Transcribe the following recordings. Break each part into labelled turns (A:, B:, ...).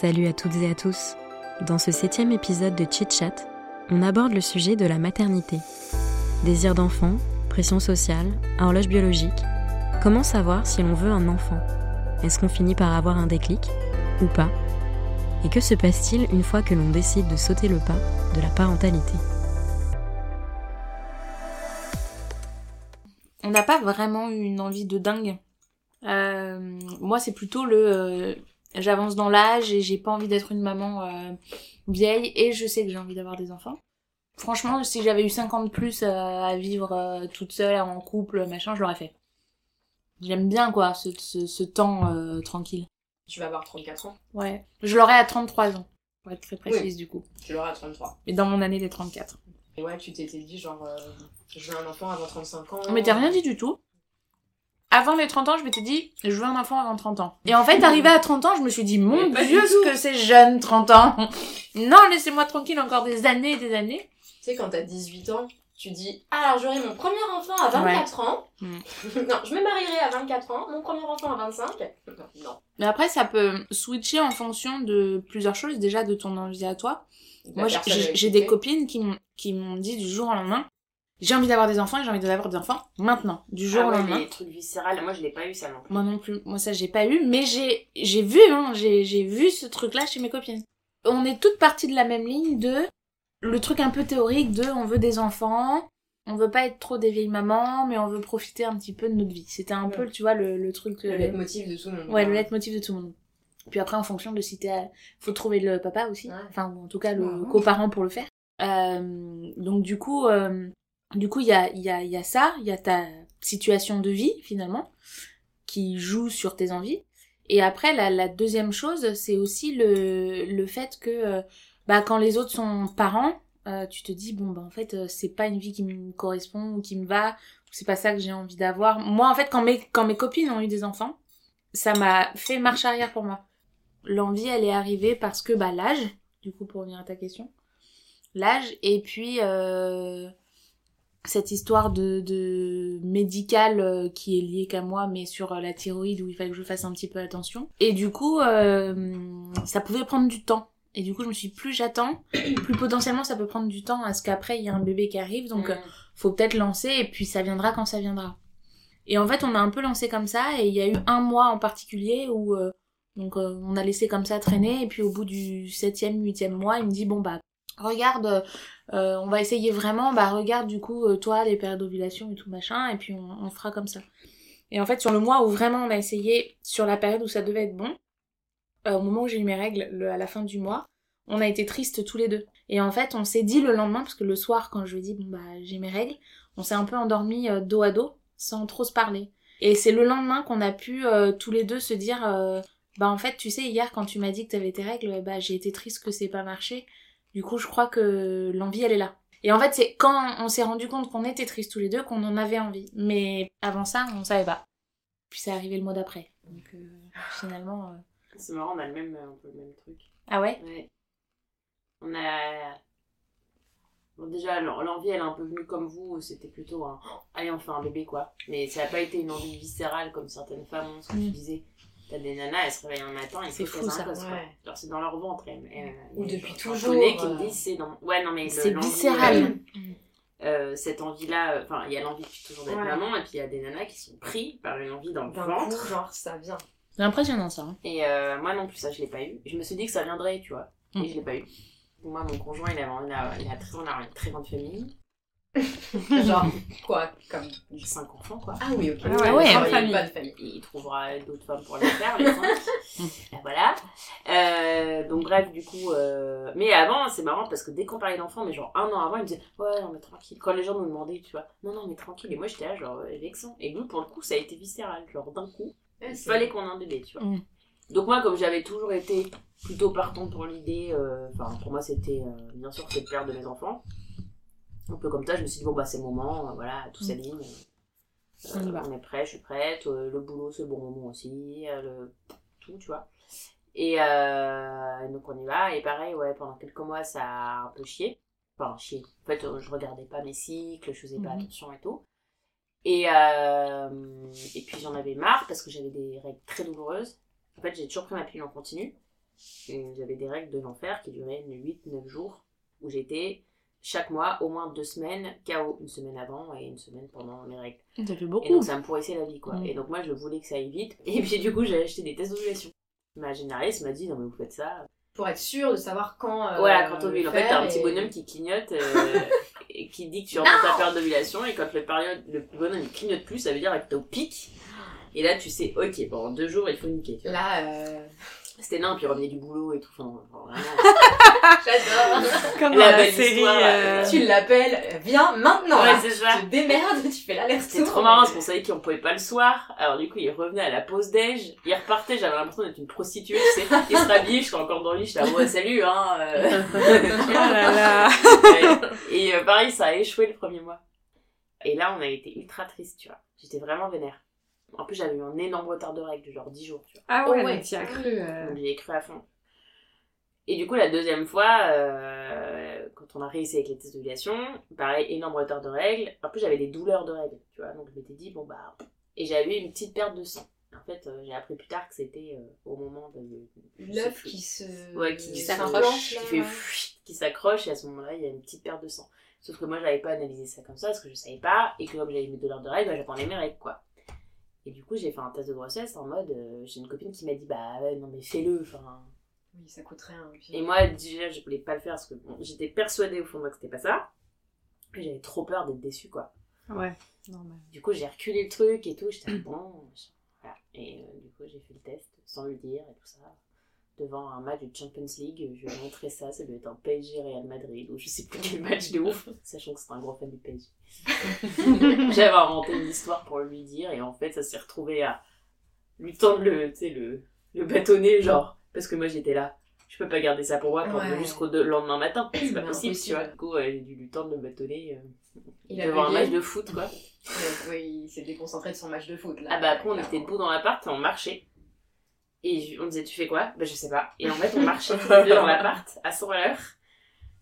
A: Salut à toutes et à tous. Dans ce septième épisode de Chit Chat, on aborde le sujet de la maternité. Désir d'enfant, pression sociale, horloge biologique. Comment savoir si l'on veut un enfant? Est-ce qu'on finit par avoir un déclic ou pas? Et que se passe-t-il une fois que l'on décide de sauter le pas de la parentalité?
B: On n'a pas vraiment eu une envie de dingue. Euh, moi, c'est plutôt le euh, j'avance dans l'âge et j'ai pas envie d'être une maman euh, vieille et je sais que j'ai envie d'avoir des enfants. Franchement, si j'avais eu 50 plus euh, à vivre euh, toute seule, en couple, machin, je l'aurais fait. J'aime bien quoi, ce, ce, ce temps euh, tranquille.
C: Tu vas avoir 34 ans.
B: Ouais. Je l'aurais à 33 ans, pour être très précise du coup.
C: Tu l'auras à 33.
B: Mais dans mon année des 34.
C: Et ouais, tu t'étais dit genre, euh, je veux un enfant avant 35 ans.
B: On m'était rien dit du tout. Avant les 30 ans, je m'étais dit, je veux un enfant avant 30 ans. Et en fait, arrivé à 30 ans, je me suis dit, mon dieu, ce que c'est jeune, 30 ans. Non, laissez-moi tranquille encore des années et des années.
C: Tu sais, quand t'as 18 ans, tu dis, alors j'aurai mon premier enfant à 24 ans.
B: Mm.
C: non, je me marierai à 24 ans, mon premier enfant à 25. Non.
B: Mais après, ça peut switcher en fonction de plusieurs choses. Déjà, de ton envie à toi. Moi, j'ai- des copines qui m'ont qui m'ont dit du jour au lendemain, j'ai envie d'avoir des enfants et j'ai envie d'avoir des enfants maintenant, du jour
C: Ah
B: au
C: ouais,
B: lendemain.
C: les trucs viscérales, moi je l'ai pas eu ça non plus.
B: Moi non plus. Moi, ça, j'ai pas eu, mais j'ai, j'ai vu, hein, j'ai, j'ai vu ce truc-là chez mes copines. On est toutes parties de la même ligne de le truc un peu théorique de on veut des enfants, on veut pas être trop des vieilles mamans, mais on veut profiter un petit peu de notre vie. C'était un
C: Ouais.
B: peu, tu vois, le, le truc.
C: Le leitmotiv de tout le monde.
B: Ouais, le leitmotiv de tout le monde. Puis après, en fonction de si t'es, à- faut trouver le papa aussi.
C: Ouais.
B: Enfin, en tout cas, le coparent pour le faire. Euh, donc du coup, euh, du coup, il y a, y a, y a ça, il y a ta situation de vie finalement qui joue sur tes envies. Et après, la, la deuxième chose, c'est aussi le, le fait que, euh, bah, quand les autres sont parents, euh, tu te dis bon bah en fait euh, c'est pas une vie qui me correspond ou qui me va, ou c'est pas ça que j'ai envie d'avoir. Moi en fait quand mes quand mes copines ont eu des enfants, ça m'a fait marche arrière pour moi. L'envie elle est arrivée parce que bah l'âge, du coup pour revenir à ta question, l'âge et puis euh, cette histoire de, de médical euh, qui est liée qu'à moi mais sur euh, la thyroïde où il fallait que je fasse un petit peu attention. Et du coup euh, ça pouvait prendre du temps. Et du coup je me suis dit, plus j'attends plus potentiellement ça peut prendre du temps à ce qu'après il y a un bébé qui arrive donc
C: Mm.
B: euh, faut peut-être lancer et puis ça viendra quand ça viendra. Et en fait on a un peu lancé comme ça et il y a eu un mois en particulier où euh, donc euh, on a laissé comme ça traîner et puis au bout du septième huitième mois il me dit bon bah regarde euh, on va essayer vraiment bah regarde du coup euh, toi les périodes d'ovulation et tout machin et puis on, fera comme ça. Et en fait sur le mois où vraiment on a essayé sur la période où ça devait être bon euh, au moment où j'ai eu mes règles le- à la fin du mois on a été tristes tous les deux. Et en fait on s'est dit le lendemain parce que le soir quand je lui ai dit bon bah j'ai mes règles on s'est un peu endormi dos à dos sans trop se parler. Et c'est le lendemain qu'on a pu tous les deux se dire bah en fait tu sais hier quand tu m'as dit que t'avais tes règles bah j'ai été triste que c'est pas marché du coup je crois que l'envie elle est là et en fait c'est quand on s'est rendu compte qu'on était tristes tous les deux qu'on en avait envie mais avant ça on savait pas puis c'est arrivé le mois d'après donc euh, finalement euh,
C: C'est marrant, on a le même, un peu le même truc.
B: ah ouais?
C: Ouais. On a. Bon, déjà, l'en- l'envie, elle est un peu venue comme vous. C'était plutôt un. oh, Allez, on fait un bébé, quoi. Mais ça n'a pas été une envie viscérale comme certaines femmes ont. Ce que tu
B: Mm.
C: disais. T'as des nanas, elles se réveillent un matin et
B: C'est fou, ça.
D: Ouais.
C: Genre, c'est dans leur ventre. elles- elles-
D: Ou
C: elles-
D: depuis toujours,
C: connais qui
D: euh.
C: me disent c'est dans. Ouais, non, mais
B: c'est viscéral
C: euh, euh, cette envie-là, euh, enfin, il y a l'envie depuis toujours d'être
D: Ouais.
C: maman, et puis il y a des nanas qui sont pris par une envie dans le
D: D'un
C: ventre.
D: coup, genre, ça vient.
B: c'est impressionnant ça hein.
C: Et euh, moi non plus, ça je l'ai pas eu. Je me suis dit que ça viendrait, tu vois.
B: Mm.
C: Et je l'ai pas eu. Moi, mon conjoint, il a, il a, il a, très, on a une très grande famille.
D: Genre, quoi Comme.
C: Cinq enfants, quoi.
D: Ah oui, ok.
B: Ah ouais, ouais.
D: Grande
C: Ouais,
D: famille. Pas de famille.
C: Il trouvera d'autres femmes pour les faire, les cinq. Voilà. Euh, donc bref, du coup... euh, Mais avant, c'est marrant parce que dès qu'on parlait d'enfants, mais genre un an avant, ils me disaient « Ouais, non mais tranquille. » Quand les gens nous demandaient, tu vois, « Non, non, mais tranquille. » Et moi, j'étais là, genre, euh, vexant. Et nous, pour le coup, ça a été viscéral. Genre, d'un coup,
D: Ouais,
C: il fallait qu'on ait un bébé, tu vois.
B: Mm.
C: Donc moi, comme j'avais toujours été plutôt partant pour l'idée, euh, enfin pour moi c'était euh, bien sûr c'est le père de mes enfants. Un peu comme ça, je me suis dit bon bah c'est le moment, euh, voilà, tout
B: Mm.
C: s'aligne.
B: On
C: Euh,
B: va.
C: on est prêt, je suis prête, euh, le boulot c'est le bon moment aussi, le... tout, tu vois. Et euh, donc on y va, et pareil, ouais, pendant quelques mois ça a un peu chié. Enfin, chié. En fait, je regardais pas mes cycles, je faisais pas
B: Mhm.
C: attention et tout. Et, euh, et puis j'en avais marre parce que j'avais des règles très douloureuses. En fait, j'ai toujours pris ma pilule en continu. J'avais des règles de l'enfer qui duraient 8-9 jours, où j'étais chaque mois au moins deux semaines KO, une semaine avant et une semaine pendant mes règles.
B: Ça fait
C: Et
B: beaucoup.
C: donc ça me pourrissait la vie quoi.
B: Mm.
C: Et donc moi je voulais que ça aille vite. Et puis du coup j'ai acheté des tests d'ovulation. Ma généraliste m'a dit non mais vous faites ça.
D: Pour être sûr de savoir quand. euh,
C: voilà quand t'ovules. En fait t'as un petit
D: et-
C: bonhomme qui clignote euh, et qui dit que tu rentres ta période d'ovulation et quand le, période, le bonhomme il clignote plus ça veut dire que t'es au pic. Et là tu sais ok pendant deux jours il faut niquer. Tu vois.
D: Là, euh,
C: C'était nain puis il revenait du boulot et tout. Enfin, vraiment.
D: j'adore.
A: Comme
C: dans la série,
A: euh,
D: tu l'appelles, euh, viens maintenant.
C: Ouais, c'est ça.
D: Tu te démerdes, tu fais l'aller-retour.
C: C'était trop marrant parce qu'on savait qu'on pouvait pas le soir. Alors du coup, il revenait à la pause déj, il repartait, j'avais l'impression d'être une prostituée, tu sais. Il se rhabillait, j'étais encore dans le lit, j'étais là, ouais, salut, hein. euh.
A: Oh là là.
C: Et euh, pareil, ça a échoué le premier mois. Et là, on a été ultra triste, tu vois. J'étais vraiment vénère. En plus, j'avais eu un énorme retard de règles, genre 10 jours, tu vois.
A: Ah
D: Oh
A: ouais,
D: ouais.
A: donc t'y as cru. euh.
C: Donc j'y ai cru à fond. Et du coup, la deuxième fois, euh, quand on a réussi avec les tests d'ovulation, pareil, énorme retard de règles. En plus, j'avais des douleurs de règles, tu vois. Donc je m'étais dit, bon bah. Et j'avais eu une petite perte de sang. En fait, euh, j'ai appris plus tard que c'était euh, au moment de. je
D: L'œuf qui se.
C: Ouais, qui
D: qui
C: s'accroche, qui fait
D: ouais.
C: pfff, qui s'accroche, et à ce moment-là, il y a une petite perte de sang. Sauf que moi, j'avais pas analysé ça comme ça, parce que je savais pas, et que comme j'avais mes douleurs de règles, bah, j'attendais mes règles, quoi. Et du coup, j'ai fait un test de grossesse en mode, euh, j'ai une copine qui m'a dit, bah ouais, non mais fais-le, enfin.
D: Oui, ça coûte rien. puis-
C: Et moi, déjà, je voulais pas le faire parce que bon, j'étais persuadée au fond de moi que c'était pas ça. Et j'avais trop peur d'être déçue, quoi.
A: Ouais, normal.
C: Du coup, j'ai reculé le truc et tout, j'étais bon. machin. Voilà. Et euh, du coup, j'ai fait le test sans le dire et tout ça. Devant un match de Champions League, je lui ai montré ça, ça devait être un PSG Real Madrid ou je sais plus quel match de ouf, sachant que c'est un gros fan du PSG. J'avais inventé une histoire pour lui dire et en fait, ça s'est retrouvé à lui tendre le, le, le bâtonnet, genre, parce que moi j'étais là. Je peux pas garder ça pour moi
D: Ouais.
C: jusqu'au de- lendemain matin, c'est pas
D: Mais
C: possible, tu vois. Du coup, j'ai dû lui tendre le bâtonnet euh,
D: Il
C: devant un match de foot, quoi.
D: Oui, il s'est déconcentré de son match de foot là.
C: Ah bah après on était debout dans l'appart on marchait. Et on disait tu fais quoi? Bah je sais pas. Et en fait on marchait tous les deux dans l'appart à 100 à l'heure.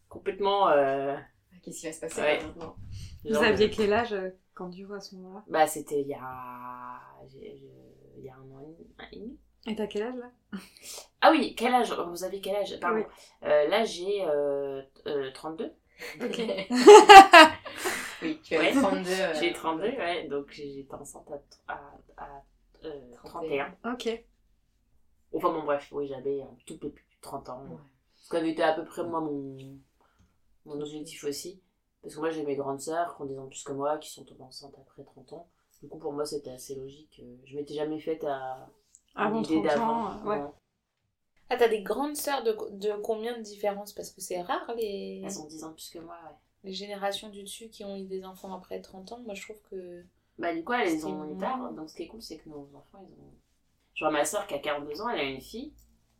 C: Complètement... Euh,
D: Qu'est-ce qui va se passer
C: Ouais.
D: maintenant?
A: Vous
C: genre,
A: aviez
C: euh,
A: quel âge euh, quand tu vois à ce moment-là?
C: Bah c'était il y a... Il y a un an et demi. et
A: t'as quel âge là?
C: Ah oui, quel âge? Vous avez quel âge? Pardon.
A: Oui.
C: Euh, là j'ai euh, euh, 32.
A: Ok.
D: Oui, tu
C: Ouais.
D: 32. euh,
C: J'ai 32, ouais. Donc j'étais enceinte à, à, à euh, 31.
A: Ok.
C: Enfin bon bref, oui j'avais un tout peu plus de 30 ans.
D: Ouais.
C: Ce qui avait été à peu près moi mon, mon objectif aussi. Parce que moi j'ai mes grandes sœurs qui ont des ans plus que moi, qui sont tombées enceintes après 30 ans. Du coup pour moi c'était assez logique. Je m'étais jamais faite à
A: Avant
C: l'idée
A: 30 ans, euh, ouais.
C: Non.
B: Ah, t'as des grandes sœurs de, de combien de différence Parce que c'est rare les,
C: Elles ont 10 ans plus que moi, ouais.
B: les générations du dessus qui ont eu des enfants après 30 ans. Moi, je trouve que.
C: Bah du coup elles les ont eu tard. Donc ce qui est cool c'est que nos enfants ils ont... Genre ma soeur qui a 42 ans, elle a une fille.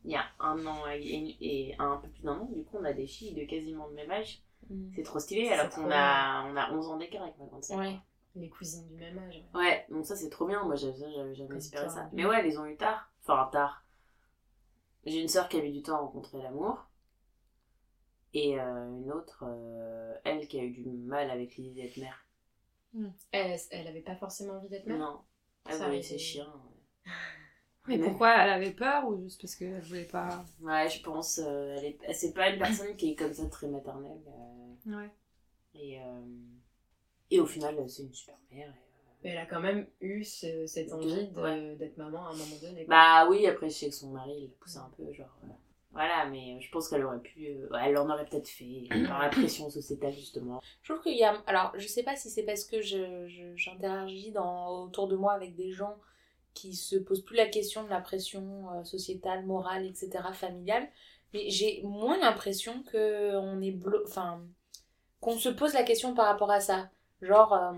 C: Il y a un an et, et un peu plus d'un an, du coup on a des filles de quasiment le même âge.
B: Mm.
C: C'est trop stylé alors qu'on a, on a 11 ans d'écart avec ma grande sœur.
B: Ouais.
D: Les cousines du même âge. ouais.
C: Ouais, donc ça c'est trop bien. Moi j'avais jamais espéré ça. Mais ouais, elles les ont eu tard. Enfin, tard. J'ai une sœur qui a mis du temps à rencontrer l'amour. Et euh, une autre, euh, elle qui a eu du mal avec l'idée d'être mère.
D: Elle, elle avait pas forcément envie d'être mère?
C: Non. Elle
D: Ça
C: voulait ses chiens.
A: Mais pourquoi elle avait peur ou juste parce qu'elle voulait pas.
C: Ouais, je pense. euh, elle est... C'est pas une personne qui est comme ça très maternelle. euh,
A: Ouais.
C: et, euh, et au final, c'est une super mère. et,
D: Mais elle a quand même eu ce- cette envie de-
C: Ouais.
D: d'être maman à un moment donné. quoi.
C: Bah oui, après, je sais que son mari, il l'a poussé un peu, genre. euh, Voilà, mais je pense qu'elle aurait pu. euh, elle en aurait peut-être fait, par la pression sociétale, justement.
B: Je trouve qu'il y a. Alors, je sais pas si c'est parce que je, je- j'interagis dans, autour de moi avec des gens qui se posent plus la question de la pression euh, sociétale, morale, etc., familiale, mais j'ai moins l'impression que on est blo- enfin, qu'on se pose la question par rapport à ça. Genre, euh,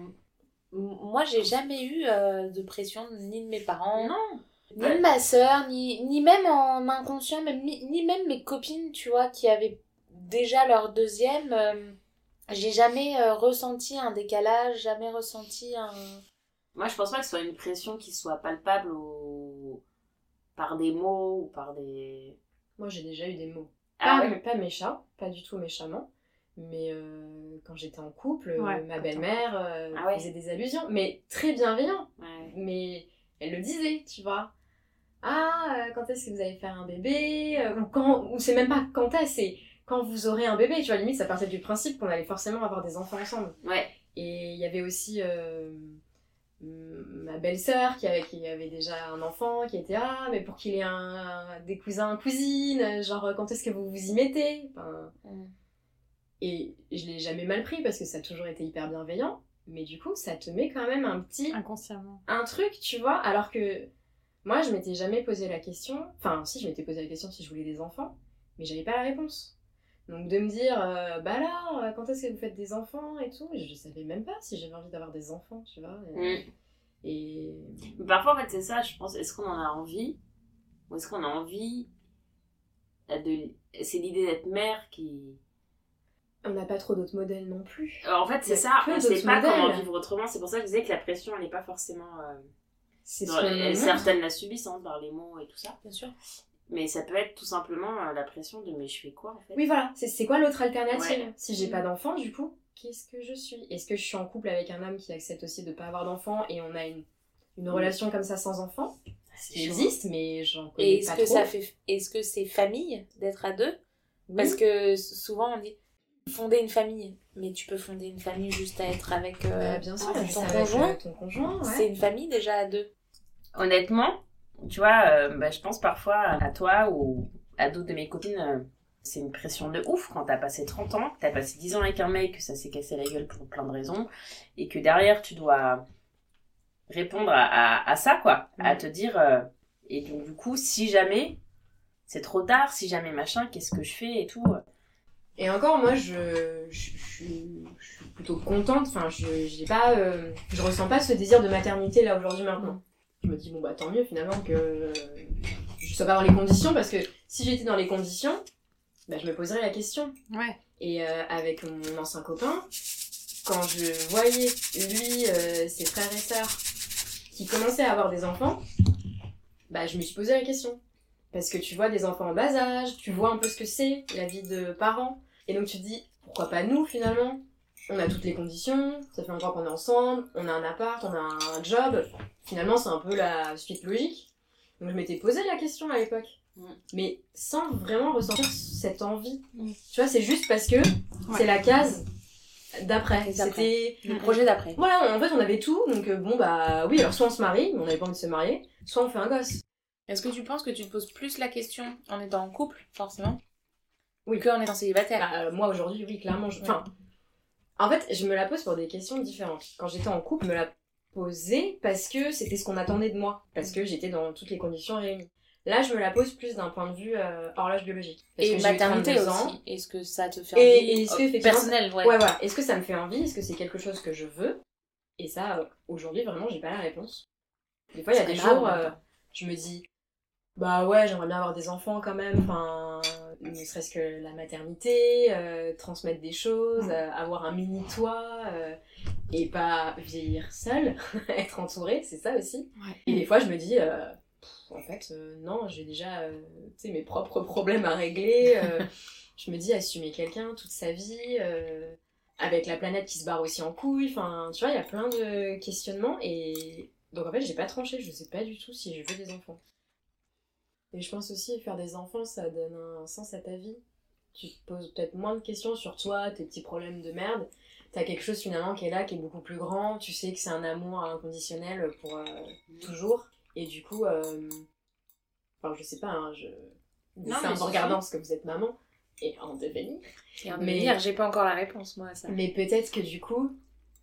B: moi, j'ai jamais eu euh, de pression ni de mes parents,
C: Non
B: Ni de ma sœur, ni, ni même en inconscient, même, ni, ni même mes copines, tu vois, qui avaient déjà leur deuxième. euh, j'ai jamais ressenti un décalage, jamais ressenti un.
C: Moi, je pense pas que ce soit une pression qui soit palpable au... par des mots ou par des.
D: Moi, j'ai déjà eu des mots.
C: Ah
D: pas,
C: ouais
D: pas méchants, pas du tout méchamment. Mais euh, quand j'étais en couple, euh,
E: Ouais,
D: ma belle-mère euh,
C: Ah ouais.
D: faisait des allusions, mais très bienveillants.
C: Ouais.
D: Mais elle le disait, tu vois. Ah, euh, quand est-ce que vous allez faire un bébé Euh, Ou quand, ou c'est même pas quand est-ce, c'est quand vous aurez un bébé. Tu vois, limite, ça partait du principe qu'on allait forcément avoir des enfants ensemble.
C: Ouais.
D: Et il y avait aussi euh, ma belle-sœur qui avait, qui avait déjà un enfant, qui était ah, mais pour qu'il ait un, des cousins, cousines, genre quand est-ce que vous vous y mettez? Enfin, Et je l'ai jamais mal pris parce que ça a toujours été hyper bienveillant. Mais du coup, ça te met quand même un petit
E: Inconsciemment.
D: un truc, tu vois, alors que moi, je m'étais jamais posé la question. Enfin, si, je m'étais posé la question si je voulais des enfants, mais j'avais pas la réponse. Donc de me dire, euh, bah alors, euh, quand est-ce que vous faites des enfants et tout, je savais même pas si j'avais envie d'avoir des enfants, tu vois. Et,
C: Mm.
D: et-
C: Mais parfois, en fait, c'est ça, je pense. Est-ce qu'on en a envie Ou est-ce qu'on a envie de. C'est l'idée d'être mère qui.
D: on n'a pas trop d'autres modèles non plus.
C: Alors, en fait, c'est ça, on sait
D: d'autres
C: pas
D: modèles.
C: comment vivre autrement. C'est pour ça que je disais que la pression, elle n'est pas forcément. euh, dans- certaines la subissent hein, par les mots et tout ça.
B: Bien sûr.
C: Mais ça peut être tout simplement euh, la pression de mais je fais quoi en fait?
D: Oui, voilà, c'est c'est quoi l'autre alternative?
C: Ouais.
D: Si j'ai pas d'enfant, du coup, qu'est-ce que je suis? Est-ce que je suis en couple avec un homme qui accepte aussi de pas avoir d'enfant et on a une, une relation comme ça sans enfant? Qui
C: chaud.
D: existe, mais j'en connais
B: est-ce
D: pas
B: que
D: trop.
B: ça fait. Est-ce que c'est famille d'être à deux?
D: Oui.
B: Parce que souvent on dit fonder une famille. Mais tu peux fonder une famille juste à être avec euh,
D: Bah, bien sûr,
B: ton
D: juste avec,
B: conjoint.
D: ton conjoint, ouais.
B: C'est une famille déjà à deux.
C: Honnêtement, tu vois, euh, bah, je pense parfois à toi ou à d'autres de mes copines. euh, c'est une pression de ouf quand t'as passé 30 ans, t'as passé 10 ans avec un mec, que ça s'est cassé la gueule pour plein de raisons, et que derrière tu dois répondre à, à, à ça, quoi. À
D: Mm.
C: te dire. euh, et donc, du coup, si jamais c'est trop tard, si jamais machin, qu'est-ce que je fais et tout.
D: Et encore, moi, je, je, je suis, je suis plutôt contente. Enfin, je j'ai pas, euh, je ressens pas ce désir de maternité là aujourd'hui maintenant. Je me dis bon bah tant mieux finalement que je sois pas dans les conditions parce que si j'étais dans les conditions, bah, je me poserais la question.
E: Ouais.
D: Et euh, avec mon ancien copain, quand je voyais lui, euh, ses frères et sœurs qui commençaient à avoir des enfants, bah je me suis posé la question. Parce que tu vois des enfants en bas âge, tu vois un peu ce que c'est la vie de parents. Et donc tu te dis, pourquoi pas nous finalement? On a toutes les conditions, ça fait longtemps qu'on est ensemble, on a un appart, on a un job. Finalement c'est un peu la suite logique. Donc je m'étais posé la question à l'époque.
C: Mm.
D: Mais sans vraiment ressentir cette envie.
B: Mm.
D: Tu vois, c'est juste parce que c'est la case d'après. C'était
B: Le projet d'après.
D: voilà, en fait, on avait tout, donc euh, bon, bah oui, alors soit on se marie, mais on avait pas envie de se marier, soit on fait un gosse.
B: Est-ce que tu penses que tu te poses plus la question en étant en couple, forcément
D: Oui.
B: Que en étant célibataire?
D: Bah, moi aujourd'hui, oui, clairement. je- Enfin, en fait, je me la pose pour des questions différentes. Quand j'étais en couple, je me la posais parce que c'était ce qu'on attendait de moi, parce que j'étais dans toutes les conditions réunies. Là, je me la pose plus d'un point de vue euh, horloge biologique. Parce
B: Et
D: que
B: maternité
D: 32
B: aussi.
D: ans.
B: Est-ce que ça te fait
D: Et-
B: envie?
D: et est-ce que,
B: euh, personnel, ouais.
D: Ouais, voilà. Est-ce que ça me fait envie? Est-ce que c'est quelque chose que je veux? Et ça, euh, aujourd'hui, vraiment, j'ai pas la réponse. Des fois, il y a des jours, euh, je me dis, bah ouais, j'aimerais bien avoir des enfants quand même. Enfin, ne serait-ce que la maternité, euh, transmettre des choses, euh, avoir un mini toit, euh, et pas vieillir seule, être entourée, c'est ça aussi.
E: Ouais.
D: Et des fois, je me dis, pff, en fait, non, j'ai déjà mes propres problèmes à régler. je me dis, assumer quelqu'un toute sa vie, avec la planète qui se barre aussi en couille. Enfin, tu vois, il y a plein de questionnements. Et donc, en fait, j'ai pas tranché. Je sais pas du tout si je veux des enfants. Et je pense aussi, faire des enfants, ça donne un sens à ta vie. Tu te poses peut-être moins de questions sur toi, tes petits problèmes de merde. T'as quelque chose finalement qui est là, qui est beaucoup plus grand. Tu sais que c'est un amour inconditionnel pour euh, toujours. Et du coup, euh... enfin, je sais pas, hein, je.
C: mais
D: en regardant parce que vous êtes maman et en devenir.
B: Et en
D: Mais-
B: devenir, j'ai pas encore la réponse, moi, à ça.
D: Mais peut-être que du coup,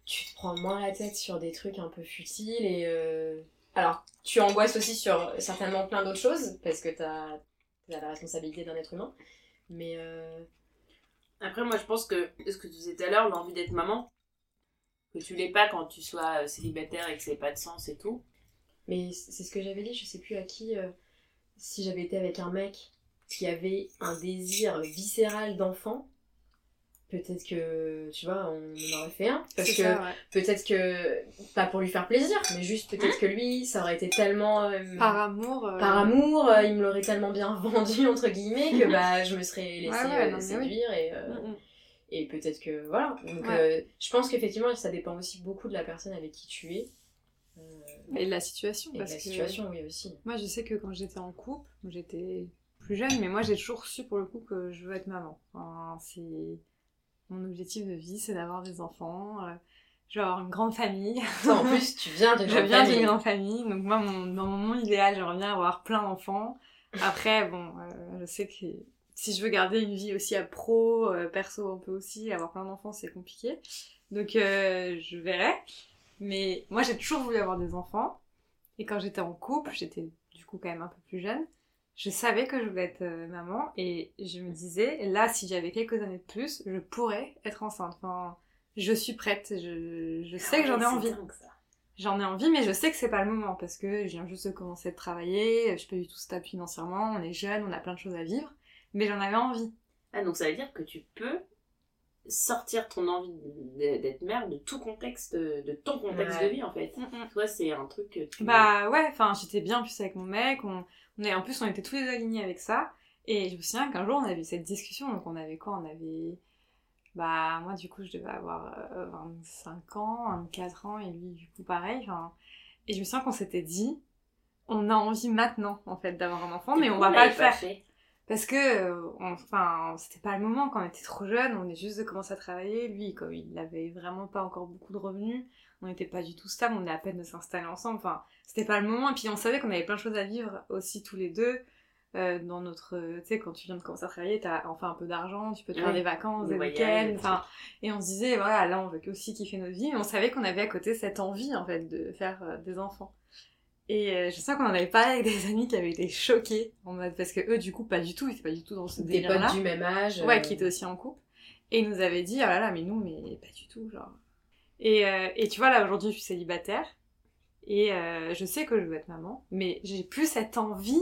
D: tu te prends moins la tête sur des trucs un peu futiles et. euh, Alors, tu angoisses aussi sur certainement plein d'autres choses parce que t'as as la responsabilité d'un être humain. Mais. euh,
C: Après, moi, je pense que ce que tu disais tout à l'heure, l'envie d'être maman, que tu l'aies pas quand tu sois euh, célibataire et que ça n'ait pas de sens et tout,
D: Mais c'est ce que j'avais dit, je sais plus à qui, euh, si j'avais été avec un mec qui avait un désir viscéral d'enfant, peut-être que, tu vois, on en aurait fait un. Parce que
E: ouais.
D: peut-être que, pas pour lui faire plaisir, mais juste peut-être que lui, ça aurait été tellement... euh,
E: Par amour. euh,
D: par amour, euh, il me l'aurait tellement bien vendu, entre guillemets, que bah, je me serais laissée
E: Ouais, ouais, non, mais oui.
D: séduire et...
E: Mm, mm.
D: et peut-être que voilà. Donc je pense qu'effectivement ça dépend aussi beaucoup de la personne avec qui tu es.
E: Et de la situation.
D: et de la
E: que
D: situation, oui aussi.
E: Moi, je sais que quand j'étais en couple, j'étais plus jeune, mais moi, j'ai toujours su pour le coup que je veux être maman. Enfin, c'est mon objectif de vie, c'est d'avoir des enfants. euh, Je veux avoir une grande famille.
D: En plus, tu viens de
E: je viens d'une grande famille, donc moi, mon, dans mon monde idéal, j'aimerais bien avoir plein d'enfants. Après, bon, euh, je sais que si je veux garder une vie aussi à pro, euh, perso un peu aussi, avoir plein d'enfants, c'est compliqué. Donc, euh, je verrai. Mais moi, j'ai toujours voulu avoir des enfants. Et quand j'étais en couple, j'étais du coup quand même un peu plus jeune. Je savais que je voulais être euh, maman et je me disais, là, si j'avais quelques années de plus, je pourrais être enceinte. Enfin, je suis prête. Je, je sais que j'en ai envie. J'en ai envie, mais je sais que c'est pas le moment parce que je viens juste de commencer de travailler, je suis pas du tout stable financièrement, on est jeune, on a plein de choses à vivre, mais j'en avais envie.
C: Ah, donc ça veut dire que tu peux sortir ton envie d'être mère de tout contexte, de ton contexte
D: Ouais.
C: de vie en fait. Toi, c'est un truc que tu.
E: Bah ouais, enfin j'étais bien en plus avec mon mec, on, est, en plus on était tous les deux alignés avec ça, et je me souviens qu'un jour on avait eu cette discussion, donc on avait quoi? On avait... Bah moi du coup je devais avoir euh, 25 ans, 24 ans, et lui du coup pareil. Et je me souviens qu'on s'était dit, on a envie maintenant en fait d'avoir un enfant, mais on va pas le faire.
C: fait.
E: Parce que, euh, enfin, c'était pas le moment quand on était trop jeune, on est juste de commencer à travailler. Lui, comme il avait vraiment pas encore beaucoup de revenus, on n'était pas du tout stable, on est à peine de s'installer ensemble. Enfin, c'était pas le moment. Et puis on savait qu'on avait plein de choses à vivre aussi tous les deux. euh, dans notre, euh, tu sais, quand tu viens de commencer à travailler, t'as enfin un peu d'argent, tu peux te faire des vacances,
C: Des
E: des week-ends,
C: des
E: enfin, et on se disait, voilà, là on veut aussi kiffer notre vie, mais on savait qu'on avait à côté cette envie, en fait, de faire euh, des enfants. Et euh, je sais qu'on en avait parlé avec des amis qui avaient été choqués, en mode, parce que eux, du coup, pas du tout, ils étaient pas du tout dans ce
D: Des
E: délire-là.
D: potes du même âge.
E: Ouais, qui étaient aussi en couple. Et ils nous avaient dit, oh là là, mais nous, mais pas du tout, genre. Et, euh, et tu vois, là, aujourd'hui, je suis célibataire. Et euh, je sais que je veux être maman, mais j'ai plus cette envie